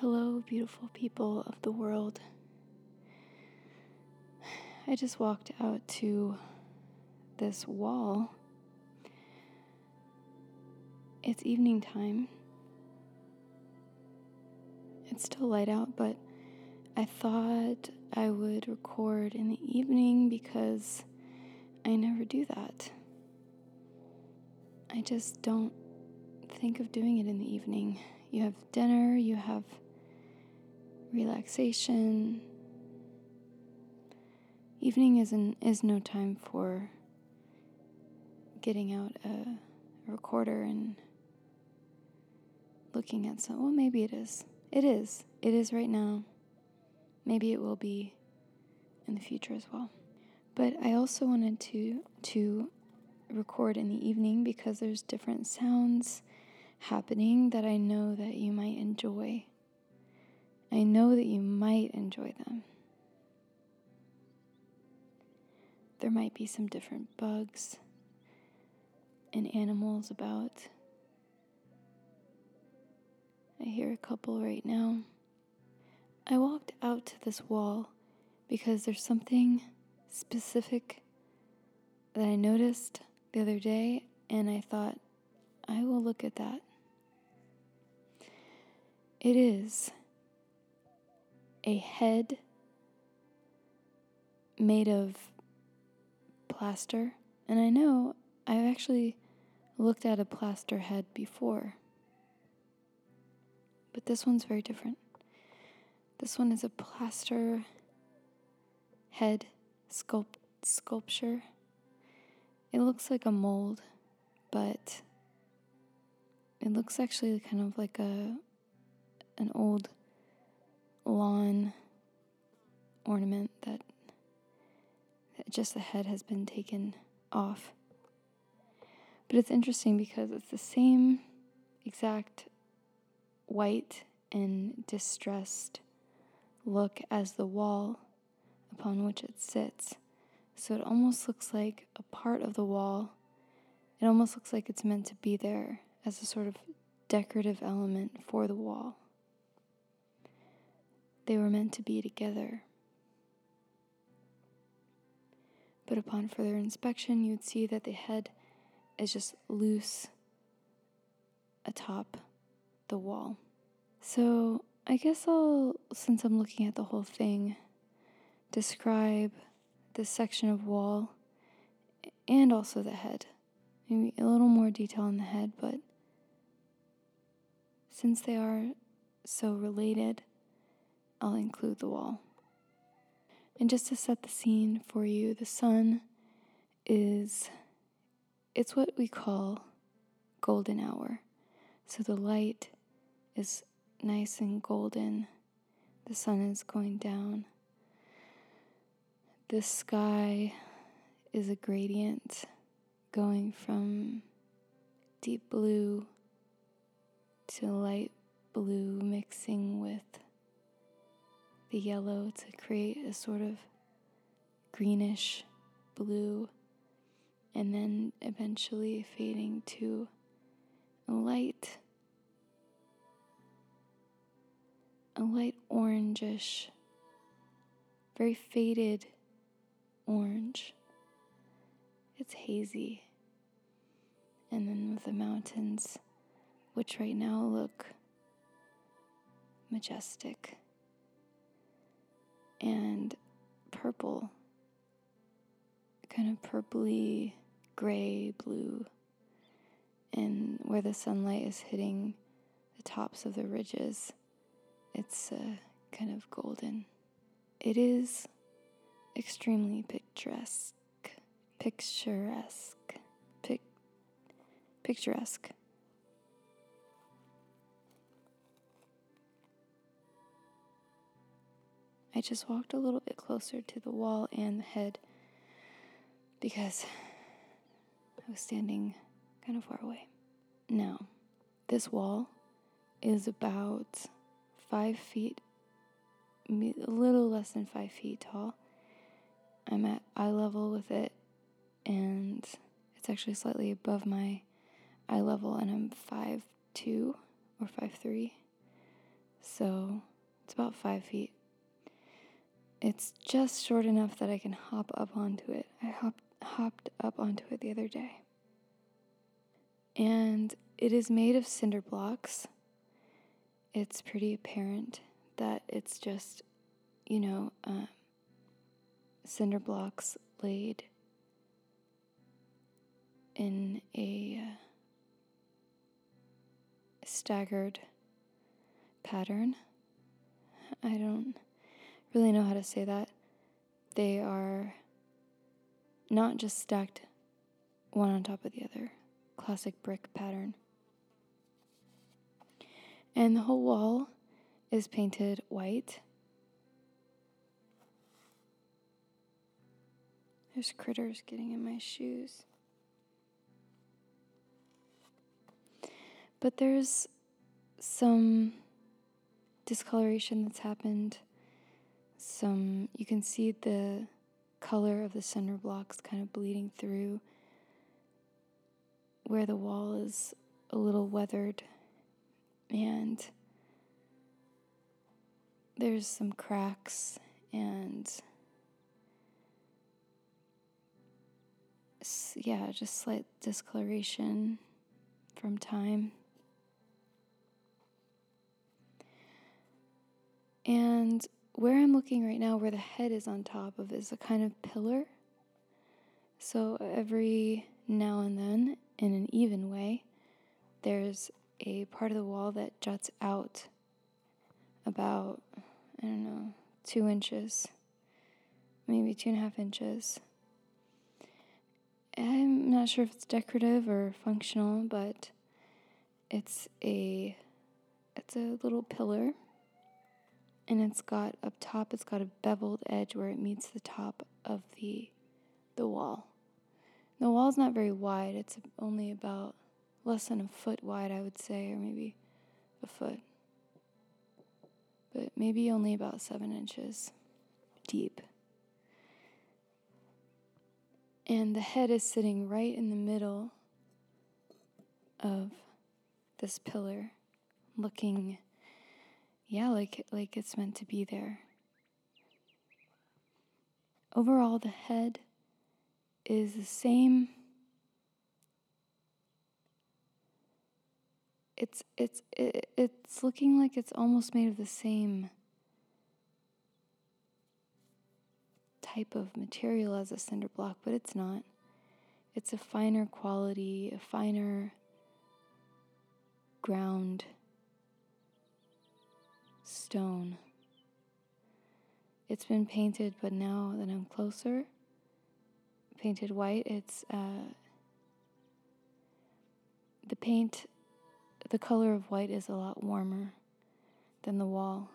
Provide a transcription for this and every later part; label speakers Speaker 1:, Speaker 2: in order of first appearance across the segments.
Speaker 1: Hello, beautiful people of the world. I just walked out to this wall. It's evening time. It's still light out, but I thought I would record in the evening because I never do that. I just don't think of doing it in the evening. You have dinner, you have relaxation. Evening is, an, is no time for getting out a, recorder and looking at some. Well, maybe it is. It is. It is right now. Maybe it will be in the future as well. But I also wanted to to record in the evening because there's different sounds happening that I know that you might enjoy. I know that you might enjoy them. There might be some different bugs and animals about. I hear a couple right now. I walked out to this wall because there's something specific that I noticed the other day, and I thought, I will look at that. It is a head made of plaster. And I know I've actually looked at a plaster head before, but this one's very different. This one is a plaster head sculpt sculpture. It looks like a mold, but it looks actually kind of like a an old lawn ornament that, that just the head has been taken off. But it's interesting because it's the same exact white and distressed look as the wall upon which it sits. So it almost looks like a part of the wall. It almost looks like it's meant to be there as a sort of decorative element for the wall. They were meant to be together. But upon further inspection, you'd see that the head is just loose atop the wall. So, I guess I'll, since I'm looking at the whole thing, describe this section of wall and also the head. Maybe a little more detail on the head, but since they are so related, I'll include the wall. And just to set the scene for you, the sun is it's what we call golden hour. So the light is nice and golden. The sun is going down. The sky is a gradient going from deep blue to light blue mixing with the yellow to create a sort of greenish blue, and then eventually fading to a light, a light orangish, very faded orange. It's hazy. And then with the mountains, which right now look majestic and purple, kind of purpley gray blue, and where the sunlight is hitting the tops of the ridges, it's uh, kind of golden. It is extremely picturesque, picturesque, pic- picturesque. I just walked a little bit closer to the wall and the head because I was standing kind of far away. Now, this wall is about five feet, a little less than five feet tall. I'm at eye level with it, and it's actually slightly above my eye level, and I'm five two or five three. So it's about five feet. It's just short enough that I can hop up onto it. I hopped, hopped up onto it the other day. And it is made of cinder blocks. It's pretty apparent that it's just, you know, uh, cinder blocks laid in a uh, staggered pattern. I don't really know how to say that. They are not just stacked one on top of the other, classic brick pattern. And the whole wall is painted white. There's critters getting in my shoes. But there's some discoloration that's happened. Some, you can see the color of the cinder blocks kind of bleeding through where the wall is a little weathered and there's some cracks and yeah, just slight discoloration from time. And where I'm looking right now, where the head is on top of, is a kind of pillar. So every now and then, in an even way, there's a part of the wall that juts out about, I don't know, two inches, maybe two and a half inches. I'm not sure if it's decorative or functional, but it's a it's a little pillar and it's got up top it's got a beveled edge where it meets the top of the the wall. The wall's not very wide. It's only about less than a foot wide, I would say, or maybe a foot. But maybe only about 7 inches deep. And the head is sitting right in the middle of this pillar, looking yeah, like like it's meant to be there. Overall, the head is the same. It's it's it, it's looking like it's almost made of the same type of material as a cinder block, but it's not. It's a finer quality, a finer ground stone. It's been painted, but now that I'm closer, painted white, it's uh, the paint, the color of white is a lot warmer than the wall.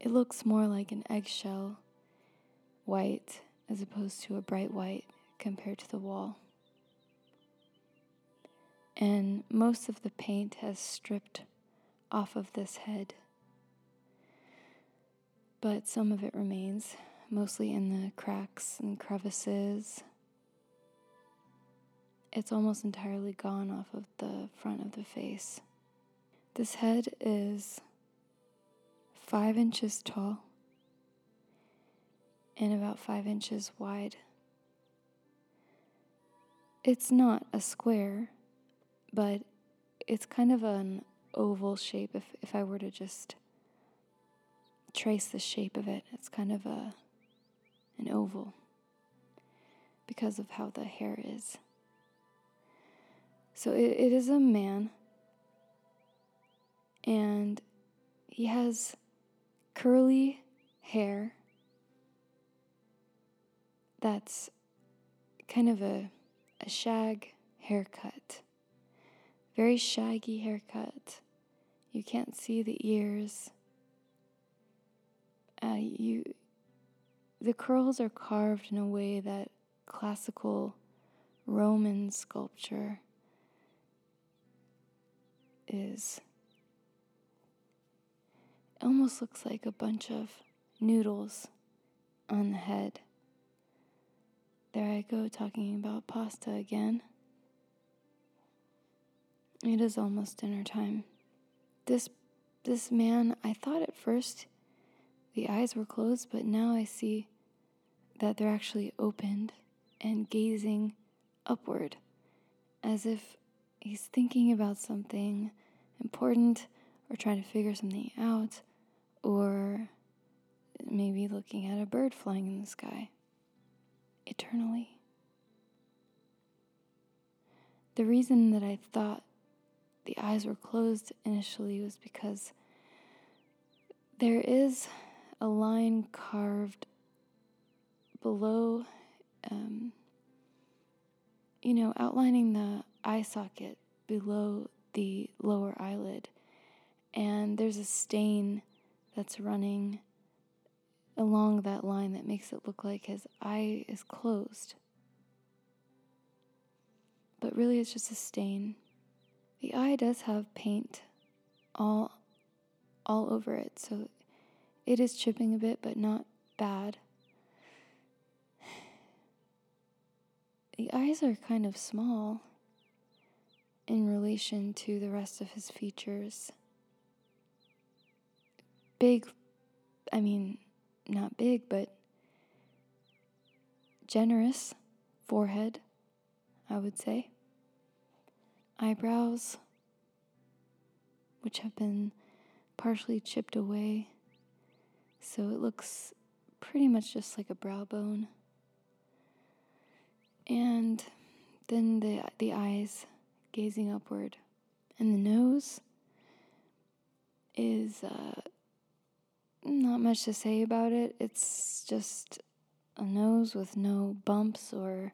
Speaker 1: It looks more like an eggshell white as opposed to a bright white compared to the wall. And most of the paint has stripped off of this head. But some of it remains, mostly in the cracks and crevices. It's almost entirely gone off of the front of the face. This head is five inches tall and about five inches wide. It's not a square, but it's kind of an oval shape if, if I were to just trace the shape of it. It's kind of a an oval because of how the hair is. So it, it is a man and he has curly hair that's kind of a, a shag haircut. Very shaggy haircut. You can't see the ears. Uh, you, the curls are carved in a way that classical Roman sculpture is. It almost looks like a bunch of noodles on the head. There I go talking about pasta again. It is almost dinner time. This this man, I thought at first the eyes were closed, but now I see that they're actually opened and gazing upward as if he's thinking about something important or trying to figure something out or maybe looking at a bird flying in the sky eternally. The reason that I thought the eyes were closed initially was because there is a line carved below, um, you know, outlining the eye socket below the lower eyelid. And there's a stain that's running along that line that makes it look like his eye is closed. But really, it's just a stain. The eye does have paint all all over it, so it is chipping a bit, but not bad. The eyes are kind of small in relation to the rest of his features. Big, I mean, not big, but generous forehead, I would say. Eyebrows, which have been partially chipped away, so it looks pretty much just like a brow bone. And then the the eyes gazing upward, and the nose is uh, not much to say about it. It's just a nose with no bumps or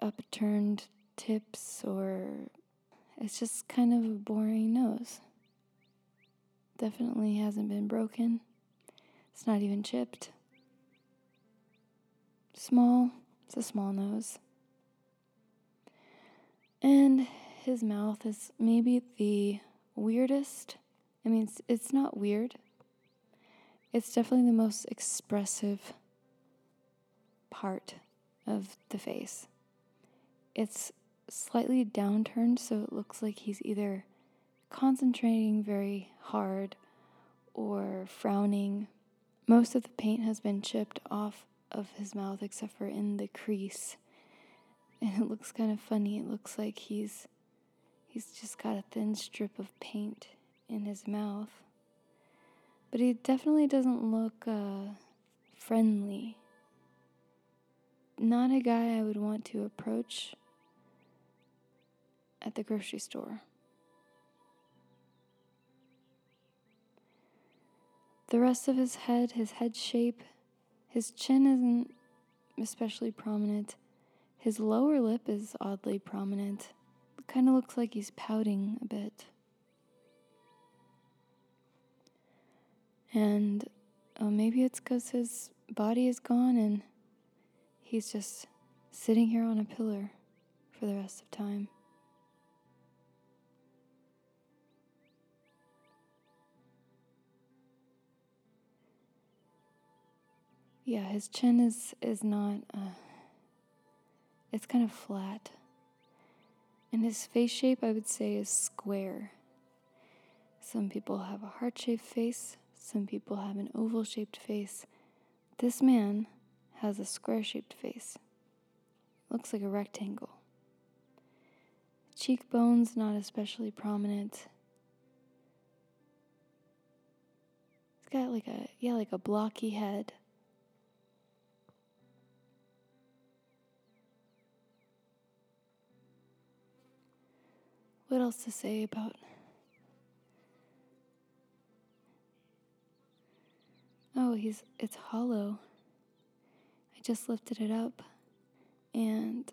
Speaker 1: upturned tips, or it's just kind of a boring nose. Definitely hasn't been broken. It's not even chipped. Small, it's a small nose. And his mouth is maybe the weirdest. I mean, it's, it's not weird, it's definitely the most expressive part of the face. It's slightly downturned, so it looks like he's either concentrating very hard or frowning. Most of the paint has been chipped off of his mouth except for in the crease. And it looks kind of funny. It looks like he's he's just got a thin strip of paint in his mouth. But he definitely doesn't look uh, friendly. Not a guy I would want to approach at the grocery store. The rest of his head, his head shape, his chin isn't especially prominent. His lower lip is oddly prominent. It kind of looks like he's pouting a bit. And uh, maybe it's because his body is gone and he's just sitting here on a pillar for the rest of time. Yeah, his chin is is not. Uh, it's kind of flat, and his face shape, I would say, is square. Some people have a heart-shaped face. Some people have an oval-shaped face. This man has a square-shaped face. Looks like a rectangle. Cheekbones not especially prominent. He's got like a yeah, like a blocky head. What else to say about Oh, he's it's hollow. I just lifted it up and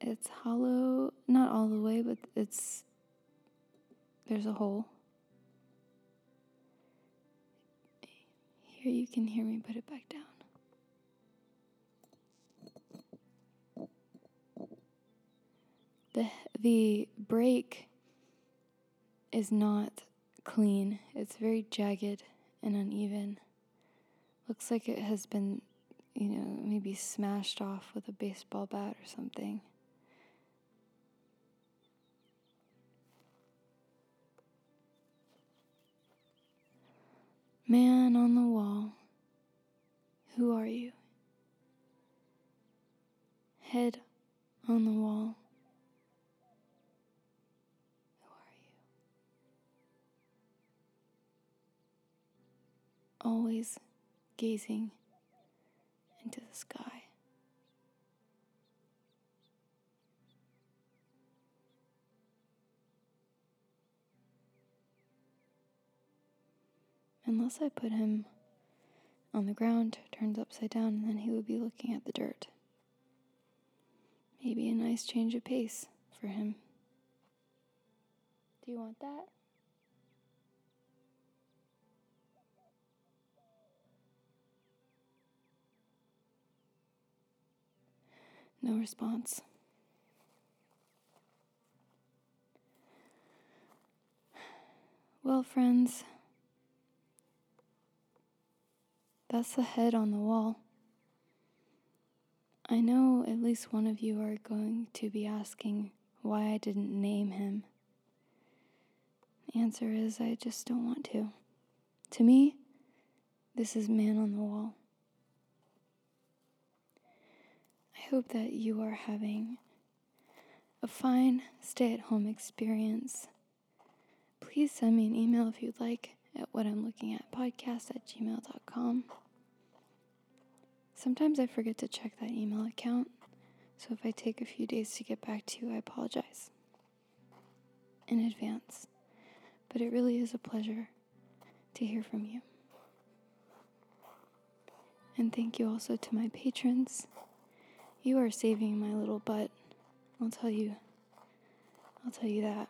Speaker 1: it's hollow, not all the way, but it's there's a hole. Here you can hear me put it back down. The the break is not clean. It's very jagged and uneven. Looks like it has been, you know, maybe smashed off with a baseball bat or something. Man on the wall, who are you? Head on the wall, Always gazing into the sky. Unless I put him on the ground, turned upside down, and then he would be looking at the dirt. Maybe a nice change of pace for him. Do you want that? No response. Well, friends, that's the head on the wall. I know at least one of you are going to be asking why I didn't name him. The answer is I just don't want to. To me, this is Man on the Wall. I hope that you are having a fine stay at home experience. Please send me an email if you'd like at what I'm looking at podcast at gmail.com. Sometimes I forget to check that email account, so if I take a few days to get back to you, I apologize in advance. But it really is a pleasure to hear from you. And thank you also to my patrons. You are saving my little butt. I'll tell you. I'll tell you that.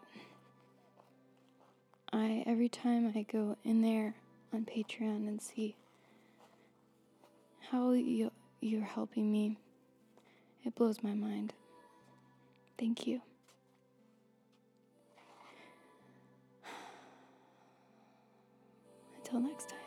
Speaker 1: I every time I go in there on Patreon and see how you, you're helping me. It blows my mind. Thank you. Until next time.